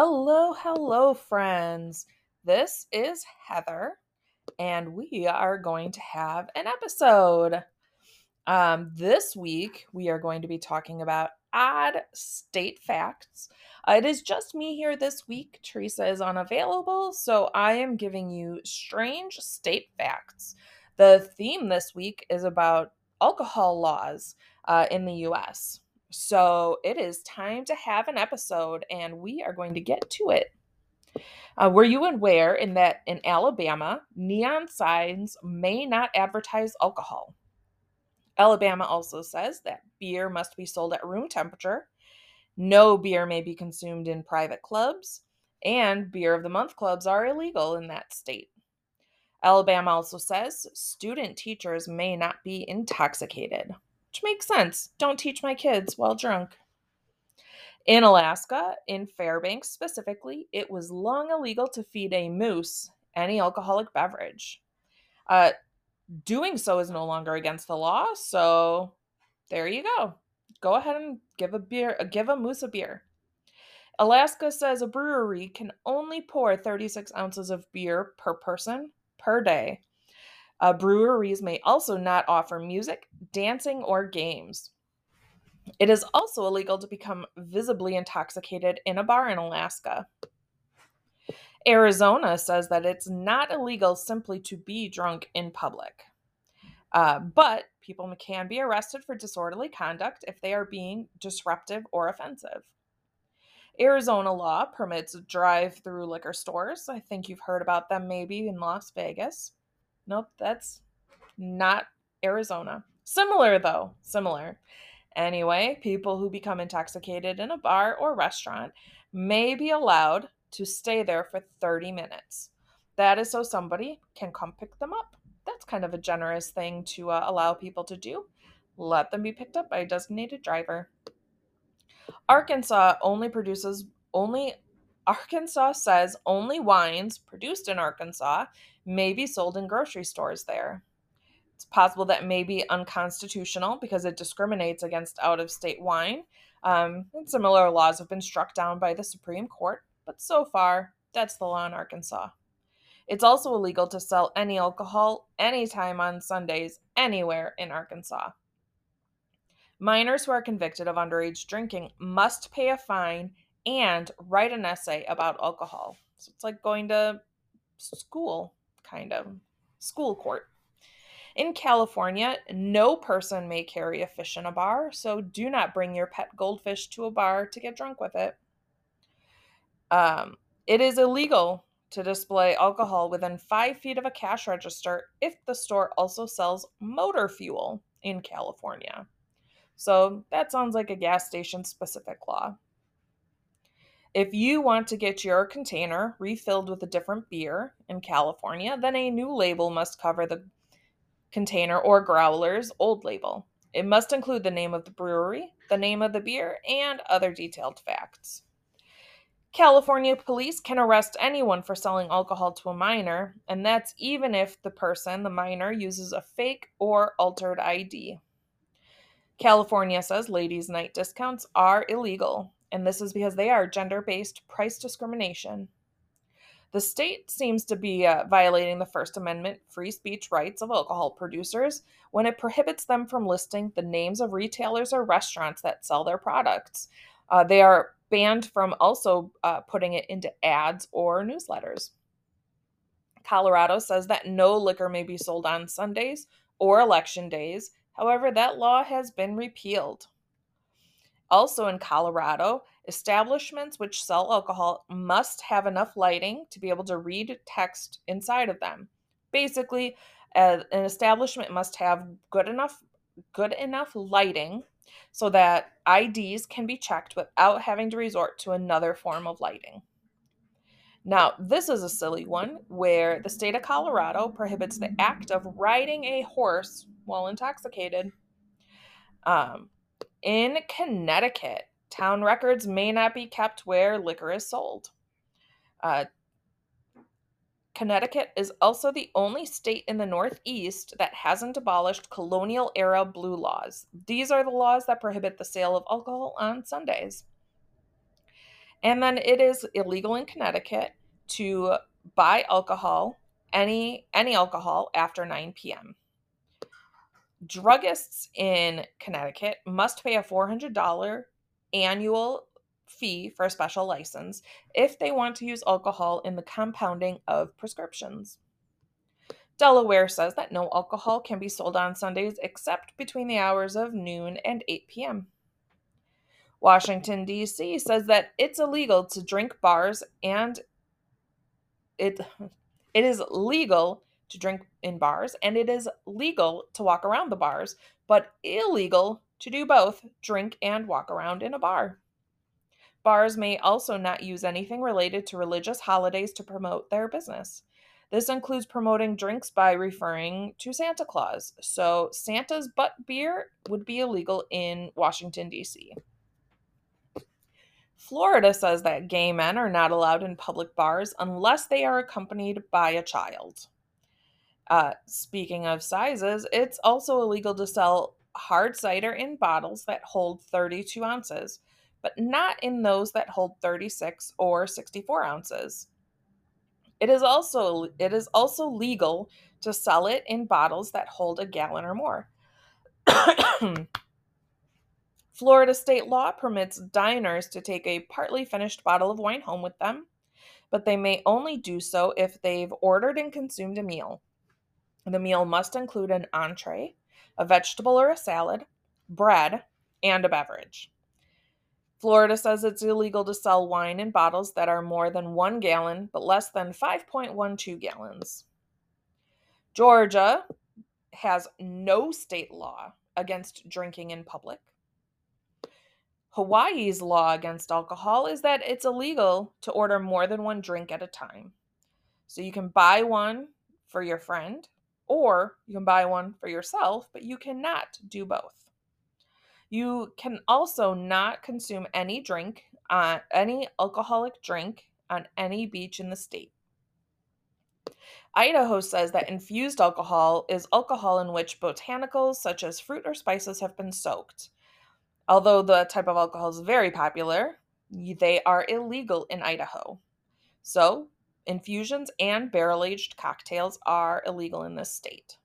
Hello, hello, friends. This is Heather, and we are going to have an episode. Um, this week, we are going to be talking about odd state facts. Uh, it is just me here this week. Teresa is unavailable, so I am giving you strange state facts. The theme this week is about alcohol laws uh, in the US. So it is time to have an episode, and we are going to get to it. Uh, were you aware in that in Alabama, neon signs may not advertise alcohol? Alabama also says that beer must be sold at room temperature, no beer may be consumed in private clubs, and beer of the month clubs are illegal in that state. Alabama also says student teachers may not be intoxicated which makes sense. Don't teach my kids while drunk. In Alaska, in Fairbanks specifically, it was long illegal to feed a moose any alcoholic beverage. Uh, doing so is no longer against the law, so there you go. Go ahead and give a beer, give a moose a beer. Alaska says a brewery can only pour 36 ounces of beer per person per day. Uh, breweries may also not offer music, dancing, or games. It is also illegal to become visibly intoxicated in a bar in Alaska. Arizona says that it's not illegal simply to be drunk in public. Uh, but people can be arrested for disorderly conduct if they are being disruptive or offensive. Arizona law permits drive through liquor stores. I think you've heard about them maybe in Las Vegas. Nope, that's not Arizona. Similar though, similar. Anyway, people who become intoxicated in a bar or restaurant may be allowed to stay there for 30 minutes. That is so somebody can come pick them up. That's kind of a generous thing to uh, allow people to do. Let them be picked up by a designated driver. Arkansas only produces only Arkansas says only wines produced in Arkansas may be sold in grocery stores there. It's possible that may be unconstitutional because it discriminates against out of state wine. Um, and similar laws have been struck down by the Supreme Court, but so far, that's the law in Arkansas. It's also illegal to sell any alcohol anytime on Sundays anywhere in Arkansas. Minors who are convicted of underage drinking must pay a fine and write an essay about alcohol. So it's like going to school, kind of school court. In California, no person may carry a fish in a bar, so do not bring your pet goldfish to a bar to get drunk with it. Um, it is illegal to display alcohol within five feet of a cash register if the store also sells motor fuel in California. So that sounds like a gas station specific law. If you want to get your container refilled with a different beer in California, then a new label must cover the container or growler's old label. It must include the name of the brewery, the name of the beer, and other detailed facts. California police can arrest anyone for selling alcohol to a minor, and that's even if the person, the minor, uses a fake or altered ID. California says ladies' night discounts are illegal and this is because they are gender based price discrimination. The state seems to be uh, violating the First Amendment free speech rights of alcohol producers when it prohibits them from listing the names of retailers or restaurants that sell their products. Uh, they are banned from also uh, putting it into ads or newsletters. Colorado says that no liquor may be sold on Sundays or election days. However, that law has been repealed. Also in Colorado, establishments which sell alcohol must have enough lighting to be able to read text inside of them. Basically, uh, an establishment must have good enough good enough lighting so that IDs can be checked without having to resort to another form of lighting. Now, this is a silly one where the state of Colorado prohibits the act of riding a horse while intoxicated. Um, in Connecticut, town records may not be kept where liquor is sold. Uh, Connecticut is also the only state in the Northeast that hasn't abolished colonial era blue laws. These are the laws that prohibit the sale of alcohol on Sundays. And then it is illegal in Connecticut to buy alcohol, any any alcohol after 9 p.m. Druggists in Connecticut must pay a $400 annual fee for a special license if they want to use alcohol in the compounding of prescriptions. Delaware says that no alcohol can be sold on Sundays except between the hours of noon and 8 p.m. Washington, D.C. says that it's illegal to drink bars and it it is legal to drink in bars and it is legal to walk around the bars, but illegal to do both, drink and walk around in a bar. Bars may also not use anything related to religious holidays to promote their business. This includes promoting drinks by referring to Santa Claus. So, Santa's butt beer would be illegal in Washington, D.C. Florida says that gay men are not allowed in public bars unless they are accompanied by a child. Uh, speaking of sizes, it's also illegal to sell hard cider in bottles that hold 32 ounces, but not in those that hold 36 or 64 ounces. It is also it is also legal to sell it in bottles that hold a gallon or more. Florida state law permits diners to take a partly finished bottle of wine home with them, but they may only do so if they've ordered and consumed a meal. The meal must include an entree, a vegetable or a salad, bread, and a beverage. Florida says it's illegal to sell wine in bottles that are more than one gallon but less than 5.12 gallons. Georgia has no state law against drinking in public. Hawaii's law against alcohol is that it's illegal to order more than one drink at a time. So you can buy one for your friend or you can buy one for yourself, but you cannot do both. You can also not consume any drink, uh, any alcoholic drink on any beach in the state. Idaho says that infused alcohol is alcohol in which botanicals such as fruit or spices have been soaked. Although the type of alcohol is very popular, they are illegal in Idaho. So, infusions and barrel aged cocktails are illegal in this state.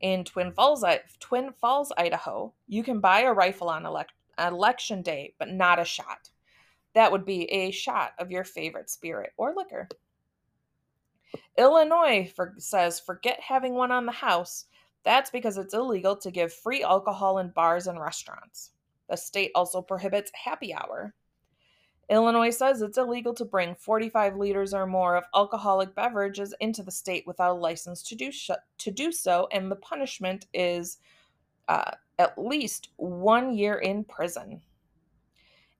In Twin Falls, Twin Falls, Idaho, you can buy a rifle on elect- election day, but not a shot. That would be a shot of your favorite spirit or liquor. Illinois for, says forget having one on the house. That's because it's illegal to give free alcohol in bars and restaurants. The state also prohibits happy hour. Illinois says it's illegal to bring 45 liters or more of alcoholic beverages into the state without a license to do, sh- to do so, and the punishment is uh, at least one year in prison.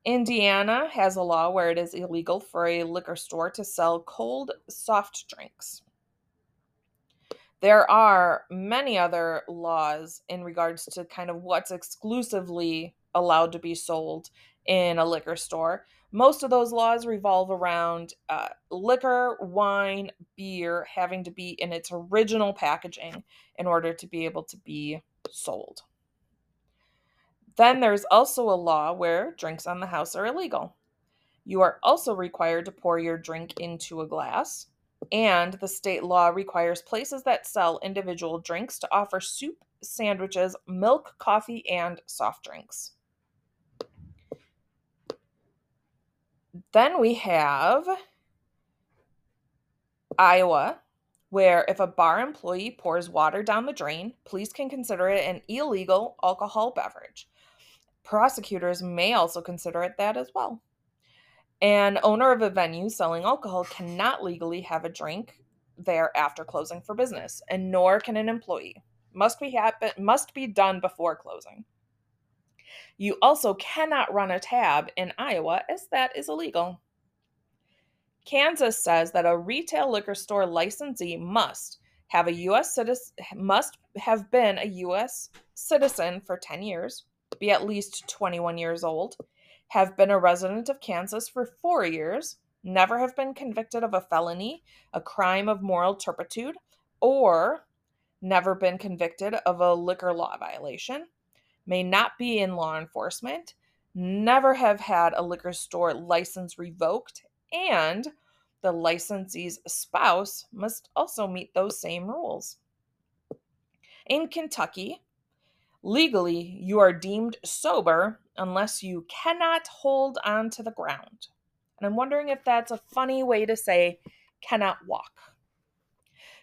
Indiana has a law where it is illegal for a liquor store to sell cold soft drinks. There are many other laws in regards to kind of what's exclusively allowed to be sold in a liquor store. Most of those laws revolve around uh, liquor, wine, beer having to be in its original packaging in order to be able to be sold. Then there's also a law where drinks on the house are illegal. You are also required to pour your drink into a glass, and the state law requires places that sell individual drinks to offer soup, sandwiches, milk, coffee, and soft drinks. Then we have Iowa, where if a bar employee pours water down the drain, police can consider it an illegal alcohol beverage. Prosecutors may also consider it that as well. An owner of a venue selling alcohol cannot legally have a drink there after closing for business, and nor can an employee. Must be happen must be done before closing. You also cannot run a tab in Iowa as that is illegal. Kansas says that a retail liquor store licensee must have a US citizen must have been a US citizen for 10 years, be at least 21 years old, have been a resident of Kansas for 4 years, never have been convicted of a felony, a crime of moral turpitude, or never been convicted of a liquor law violation, may not be in law enforcement, never have had a liquor store license revoked, and the licensee's spouse must also meet those same rules. In Kentucky, legally, you are deemed sober unless you cannot hold on to the ground. And I'm wondering if that's a funny way to say cannot walk.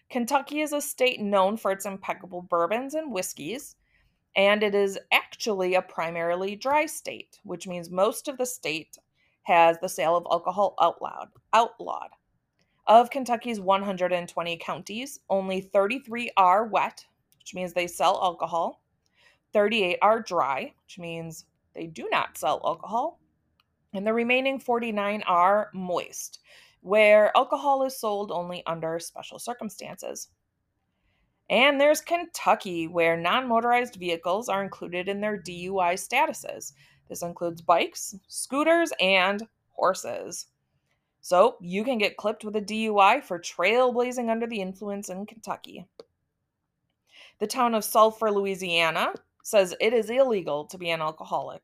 Kentucky is a state known for its impeccable bourbons and whiskeys, and it is actually a primarily dry state, which means most of the state has the sale of alcohol outlawed. outlawed. Of Kentucky's 120 counties, only 33 are wet, which means they sell alcohol. 38 are dry, which means they do not sell alcohol. And the remaining 49 are moist, where alcohol is sold only under special circumstances. And there's Kentucky, where non motorized vehicles are included in their DUI statuses. This includes bikes, scooters, and horses. So you can get clipped with a DUI for trailblazing under the influence in Kentucky. The town of Sulphur, Louisiana says it is illegal to be an alcoholic.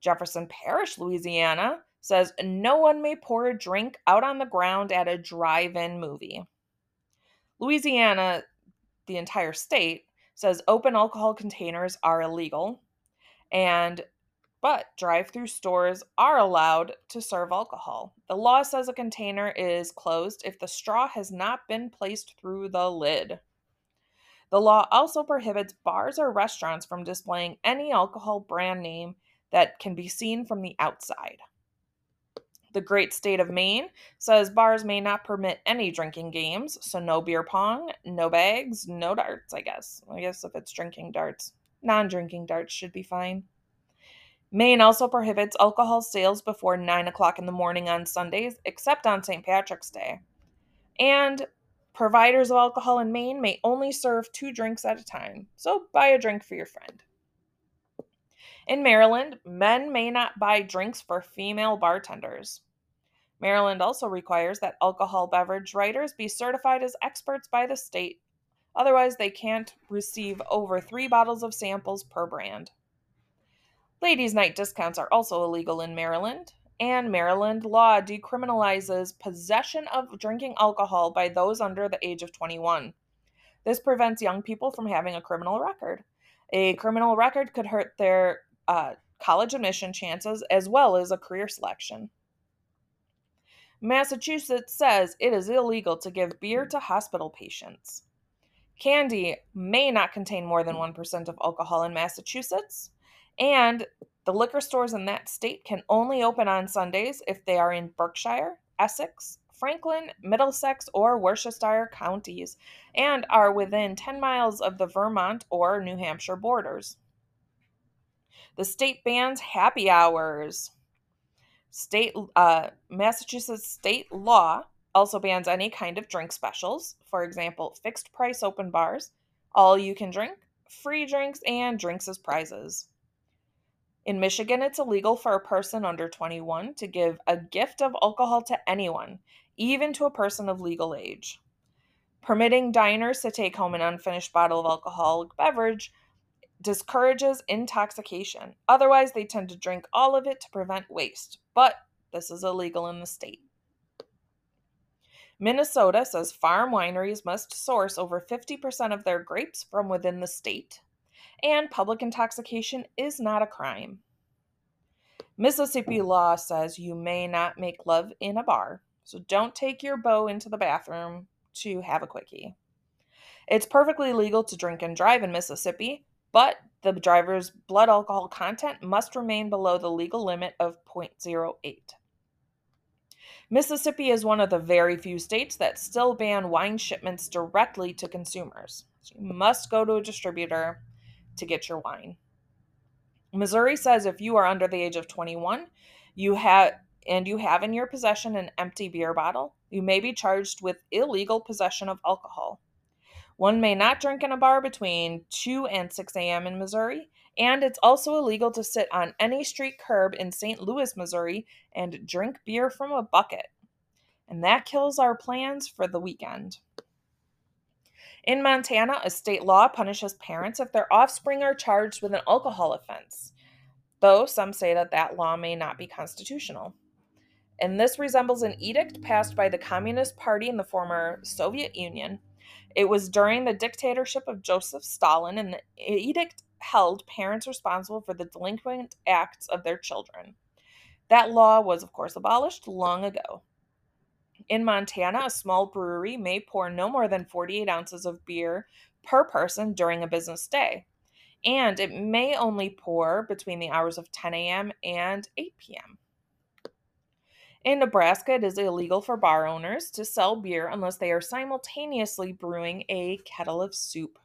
Jefferson Parish, Louisiana says no one may pour a drink out on the ground at a drive in movie. Louisiana the entire state says open alcohol containers are illegal and but drive-through stores are allowed to serve alcohol. The law says a container is closed if the straw has not been placed through the lid. The law also prohibits bars or restaurants from displaying any alcohol brand name that can be seen from the outside. The great state of Maine says bars may not permit any drinking games, so no beer pong, no bags, no darts, I guess. I guess if it's drinking darts, non drinking darts should be fine. Maine also prohibits alcohol sales before 9 o'clock in the morning on Sundays, except on St. Patrick's Day. And providers of alcohol in Maine may only serve two drinks at a time, so buy a drink for your friend. In Maryland, men may not buy drinks for female bartenders. Maryland also requires that alcohol beverage writers be certified as experts by the state, otherwise, they can't receive over three bottles of samples per brand. Ladies' night discounts are also illegal in Maryland, and Maryland law decriminalizes possession of drinking alcohol by those under the age of 21. This prevents young people from having a criminal record. A criminal record could hurt their uh, college admission chances as well as a career selection. Massachusetts says it is illegal to give beer hmm. to hospital patients. Candy may not contain more than hmm. 1% of alcohol in Massachusetts, and the liquor stores in that state can only open on Sundays if they are in Berkshire, Essex, Franklin, Middlesex, or Worcestershire counties and are within 10 miles of the Vermont or New Hampshire borders. The state bans happy hours. State uh, Massachusetts state law also bans any kind of drink specials. For example, fixed price open bars, all you can drink, free drinks, and drinks as prizes. In Michigan, it's illegal for a person under 21 to give a gift of alcohol to anyone, even to a person of legal age. Permitting diners to take home an unfinished bottle of alcoholic beverage discourages intoxication. Otherwise, they tend to drink all of it to prevent waste, but this is illegal in the state. Minnesota says farm wineries must source over 50% of their grapes from within the state, and public intoxication is not a crime. Mississippi law says you may not make love in a bar, so don't take your beau into the bathroom to have a quickie. It's perfectly legal to drink and drive in Mississippi, but the driver's blood alcohol content must remain below the legal limit of 0.08. Mississippi is one of the very few states that still ban wine shipments directly to consumers. So you must go to a distributor to get your wine. Missouri says if you are under the age of 21, you have and you have in your possession an empty beer bottle, you may be charged with illegal possession of alcohol. One may not drink in a bar between 2 and 6 a.m. in Missouri, and it's also illegal to sit on any street curb in St. Louis, Missouri, and drink beer from a bucket. And that kills our plans for the weekend. In Montana, a state law punishes parents if their offspring are charged with an alcohol offense. though some say that that law may not be constitutional. And this resembles an edict passed by the Communist Party in the former Soviet Union. It was during the dictatorship of Joseph Stalin, and the edict held parents responsible for the delinquent acts of their children. That law was, of course, abolished long ago. In Montana, a small brewery may pour no more than 48 ounces of beer per person during a business day, and it may only pour between the hours of 10 a.m. and 8 p.m. In Nebraska, it is illegal for bar owners to sell beer unless they are simultaneously brewing a kettle of soup.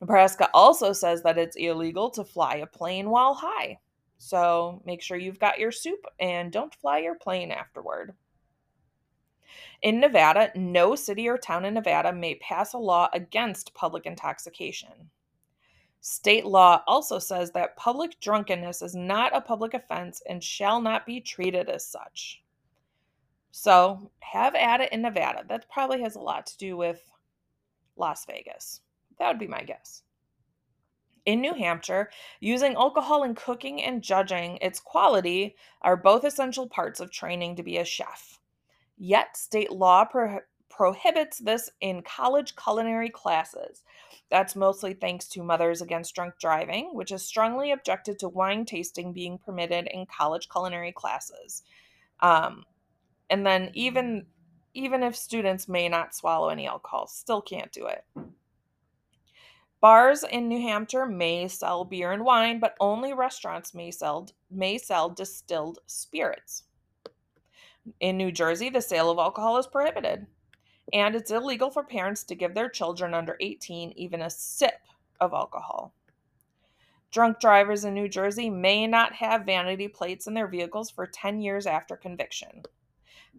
Nebraska also says that it's illegal to fly a plane while high. So make sure you've got your soup and don't fly your plane afterward. In Nevada, no city or town in Nevada may pass a law against public intoxication. State law also says that public drunkenness is not a public offense and shall not be treated as such. So, have at it in Nevada. That probably has a lot to do with Las Vegas. That would be my guess. In New Hampshire, using alcohol in cooking and judging its quality are both essential parts of training to be a chef. Yet, state law pro- prohibits this in college culinary classes. That's mostly thanks to Mothers Against Drunk Driving, which has strongly objected to wine tasting being permitted in college culinary classes. Um, and then even even if students may not swallow any alcohol, still can't do it. Bars in New Hampshire may sell beer and wine, but only restaurants may sell may sell distilled spirits. In New Jersey, the sale of alcohol is prohibited, and it's illegal for parents to give their children under 18 even a sip of alcohol. Drunk drivers in New Jersey may not have vanity plates in their vehicles for 10 years after conviction.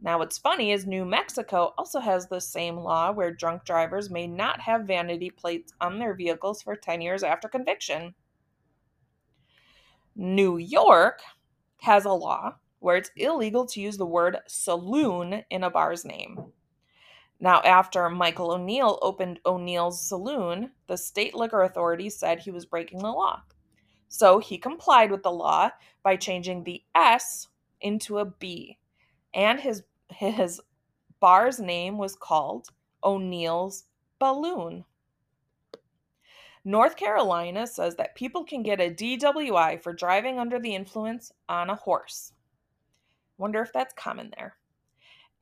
Now, what's funny is New Mexico also has the same law where drunk drivers may not have vanity plates on their vehicles for 10 years after conviction. New York has a law where it's illegal to use the word saloon in a bar's name. Now, after Michael O'Neill opened O'Neill's Saloon, the state liquor authority said he was breaking the law. So he complied with the law by changing the S into a B. And his his bar's name was called O'Neill's Balloon. North Carolina says that people can get a DWI for driving under the influence on a horse. Wonder if that's common there.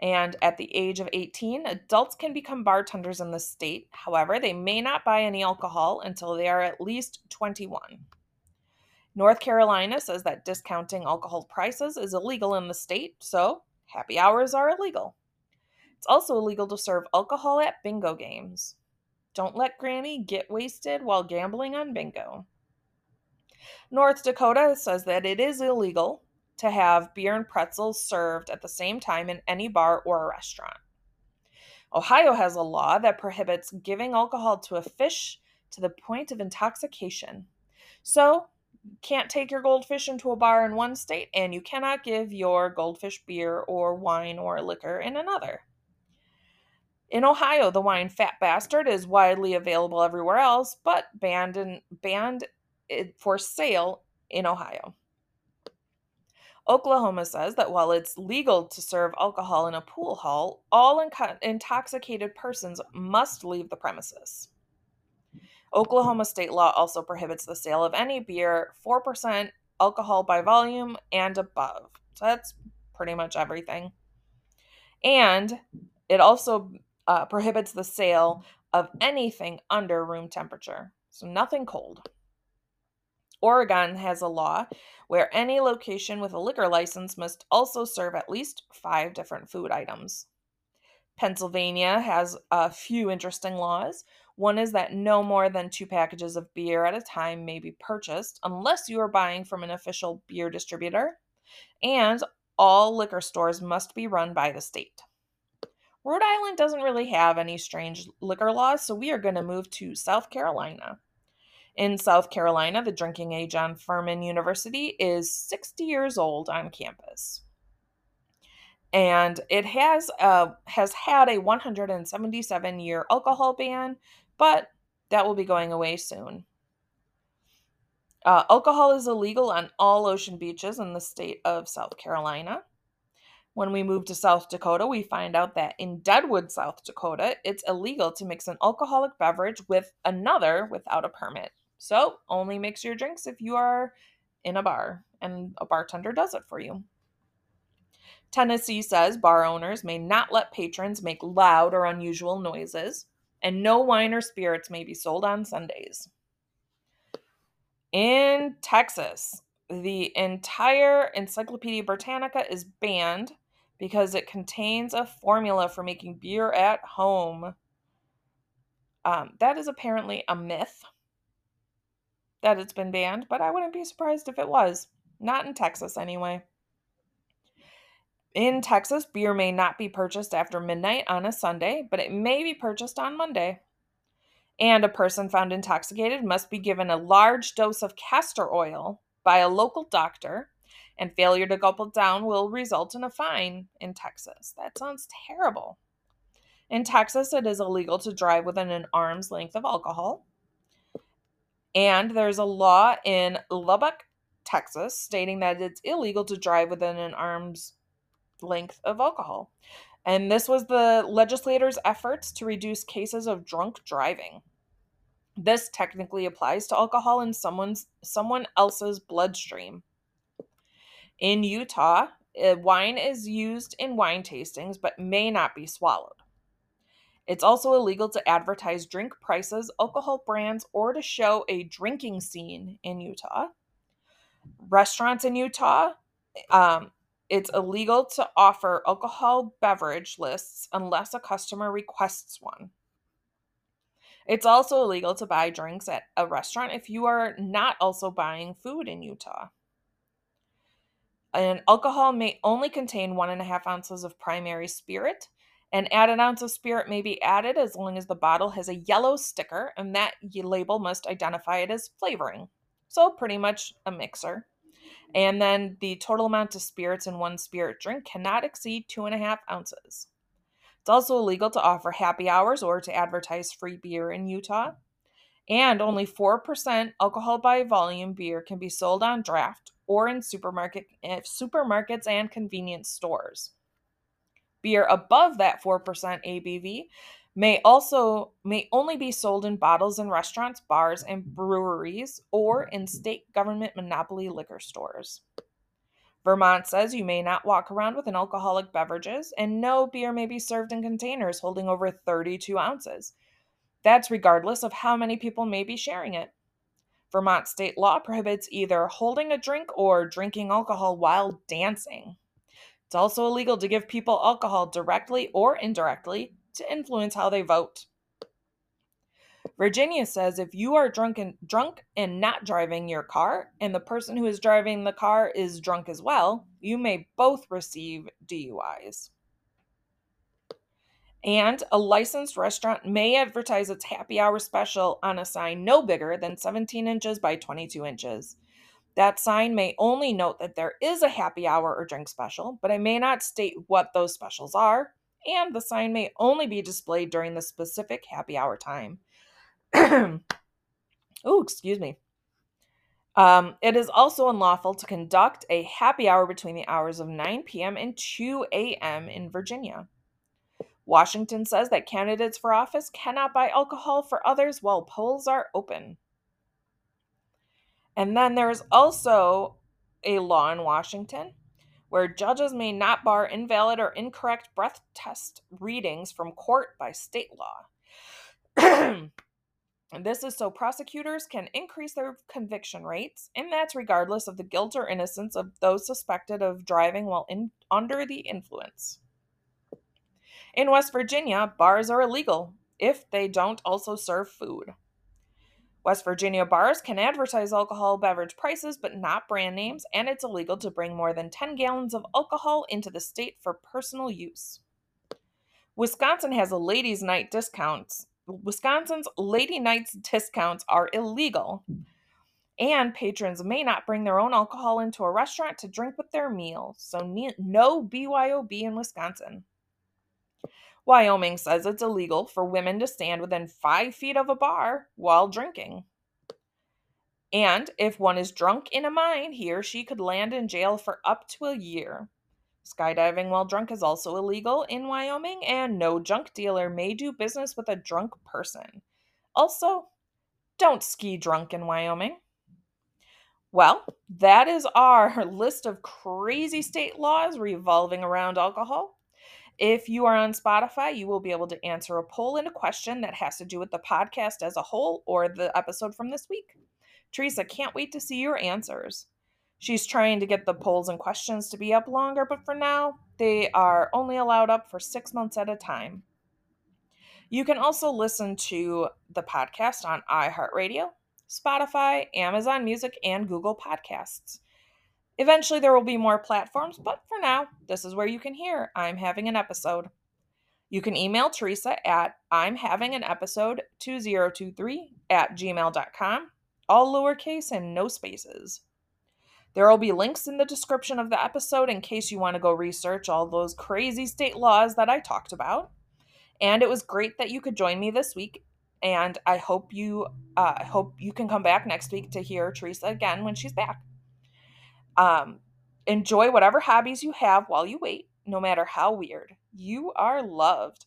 And at the age of 18, adults can become bartenders in the state. However, they may not buy any alcohol until they are at least 21. North Carolina says that discounting alcohol prices is illegal in the state, so happy hours are illegal. It's also illegal to serve alcohol at bingo games. Don't let Granny get wasted while gambling on bingo. North Dakota says that it is illegal to have beer and pretzels served at the same time in any bar or a restaurant. Ohio has a law that prohibits giving alcohol to a fish to the point of intoxication. So, can't take your goldfish into a bar in one state, and you cannot give your goldfish beer or wine or liquor in another. In Ohio, the wine Fat Bastard is widely available everywhere else, but banned and banned for sale in Ohio. Oklahoma says that while it's legal to serve alcohol in a pool hall, all intoxicated persons must leave the premises. Oklahoma state law also prohibits the sale of any beer 4% alcohol by volume and above. So that's pretty much everything. And it also uh, prohibits the sale of anything under room temperature. So nothing cold. Oregon has a law where any location with a liquor license must also serve at least five different food items. Pennsylvania has a few interesting laws. One is that no more than two packages of beer at a time may be purchased unless you are buying from an official beer distributor, and all liquor stores must be run by the state. Rhode Island doesn't really have any strange liquor laws, so we are going to move to South Carolina. In South Carolina, the drinking age on Furman University is 60 years old on campus. And it has uh, has had a 177 year alcohol ban, but that will be going away soon. Uh, alcohol is illegal on all ocean beaches in the state of South Carolina. When we move to South Dakota, we find out that in Deadwood, South Dakota, it's illegal to mix an alcoholic beverage with another without a permit. So, only mix your drinks if you are in a bar and a bartender does it for you. Tennessee says bar owners may not let patrons make loud or unusual noises, and no wine or spirits may be sold on Sundays. In Texas, the entire Encyclopedia Britannica is banned because it contains a formula for making beer at home. Um, that is apparently a myth that it's been banned, but I wouldn't be surprised if it was. Not in Texas, anyway. In Texas, beer may not be purchased after midnight on a Sunday, but it may be purchased on Monday. And a person found intoxicated must be given a large dose of castor oil by a local doctor, and failure to gulp it down will result in a fine in Texas. That sounds terrible. In Texas, it is illegal to drive within an arm's length of alcohol. And there's a law in Lubbock, Texas, stating that it's illegal to drive within an arm's length of alcohol. And this was the legislators' efforts to reduce cases of drunk driving. This technically applies to alcohol in someone's someone else's bloodstream. In Utah, eh, wine is used in wine tastings but may not be swallowed. It's also illegal to advertise drink prices, alcohol brands, or to show a drinking scene in Utah. Restaurants in Utah, um, it's illegal to offer alcohol beverage lists unless a customer requests one. It's also illegal to buy drinks at a restaurant if you are not also buying food in Utah. And alcohol may only contain one and a half ounces of primary spirit an added ounce of spirit may be added as long as the bottle has a yellow sticker, and that label must identify it as flavoring. So, pretty much a mixer. And then the total amount of spirits in one spirit drink cannot exceed two and a half ounces. It's also illegal to offer happy hours or to advertise free beer in Utah. And only 4% alcohol by volume beer can be sold on draft or in supermarket eh, supermarkets and convenience stores. Beer above that 4% ABV may also may only be sold in bottles in restaurants, bars, and breweries or in state government monopoly liquor stores. Vermont says you may not walk around with an alcoholic beverages, and no beer may be served in containers holding over 32 ounces. That's regardless of how many people may be sharing it. Vermont state law prohibits either holding a drink or drinking alcohol while dancing. It's also illegal to give people alcohol directly or indirectly to influence how they vote. Virginia says if you are drunk and drunk and not driving your car and the person who is driving the car is drunk as well, you may both receive DUIs. And a licensed restaurant may advertise its happy hour special on a sign no bigger than 17 inches by 22 inches. That sign may only note that there is a happy hour or drink special, but it may not state what those specials are, and the sign may only be displayed during the specific happy hour time. oh, excuse me. Um, it is also unlawful to conduct a happy hour between the hours of 9 p.m. and 2 a.m. in Virginia. Washington says that candidates for office cannot buy alcohol for others while polls are open. And then there's also a law in Washington where judges may not bar invalid or incorrect breath test readings from court by state law. this is so prosecutors can increase their conviction rates, and that's regardless of the guilt or innocence of those suspected of driving while in, under the influence. In West Virginia, bars are illegal if they don't also serve food. West Virginia bars can advertise alcohol beverage prices but not brand names, and it's illegal to bring more than 10 gallons of alcohol into the state for personal use. Wisconsin has a ladies' night discounts. Wisconsin's lady nights discounts are illegal, and patrons may not bring their own alcohol into a restaurant to drink with their meal. So, no BYOB in Wisconsin. Wyoming says it's illegal for women to stand within five feet of a bar while drinking. And if one is drunk in a mine, he or she could land in jail for up to a year. Skydiving while drunk is also illegal in Wyoming, and no junk dealer may do business with a drunk person. Also, don't ski drunk in Wyoming. Well, that is our list of crazy state laws revolving around alcohol. If you are on Spotify, you will be able to answer a poll and a question that has to do with the podcast as a whole or the episode from this week. Teresa, can't wait to see your answers. She's trying to get the polls and questions to be up longer, but for now, they are only allowed up for six months at a time. You can also listen to the podcast on iHeartRadio, Spotify, Amazon Music, and Google Podcasts. Eventually, there will be more platforms, but for now, this is where you can hear I'm having an episode. You can email Teresa at I'm having an episode 2023 at gmail.com, all lowercase and no spaces. There will be links in the description of the episode in case you want to go research all those crazy state laws that I talked about. And it was great that you could join me this week. And I hope you uh, hope you can come back next week to hear Teresa again when she's back. Um, enjoy whatever hobbies you have while you wait, no matter how weird. You are loved.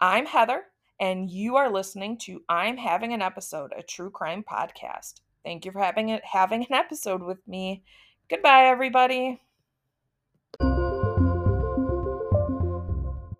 I'm Heather, and you are listening to I'm Having an Episode, a true crime podcast. Thank you for having it having an episode with me. Goodbye, everybody.